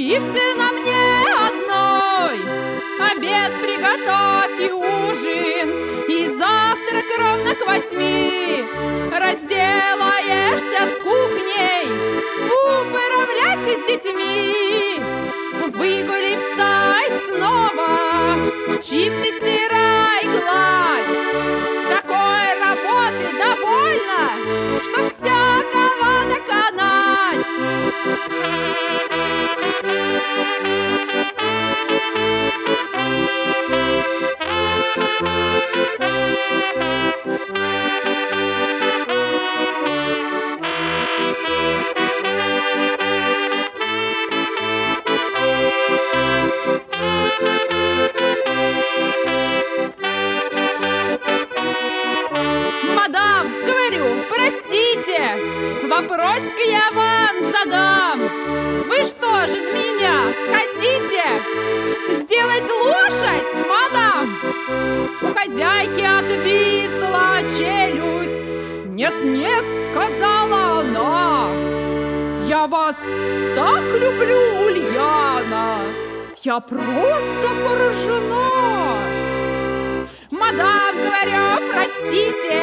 и все на мне одной. Обед приготовь и ужин, и завтрак ровно к восьми. Разделаешься с кухней, управляйся с детьми. Выгули пса и снова чисти, стирай, вопросик я вам задам. Вы что же из меня хотите сделать лошадь, мадам? У хозяйки отвисла челюсть. Нет-нет, сказала она, я вас так люблю, Ульяна, я просто поражена. Мадам, говорю, простите,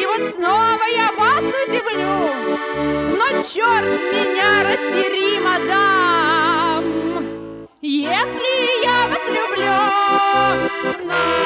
и вот снова я вас удивлю. Но черт меня раздери, мадам, если я вас люблю. Най,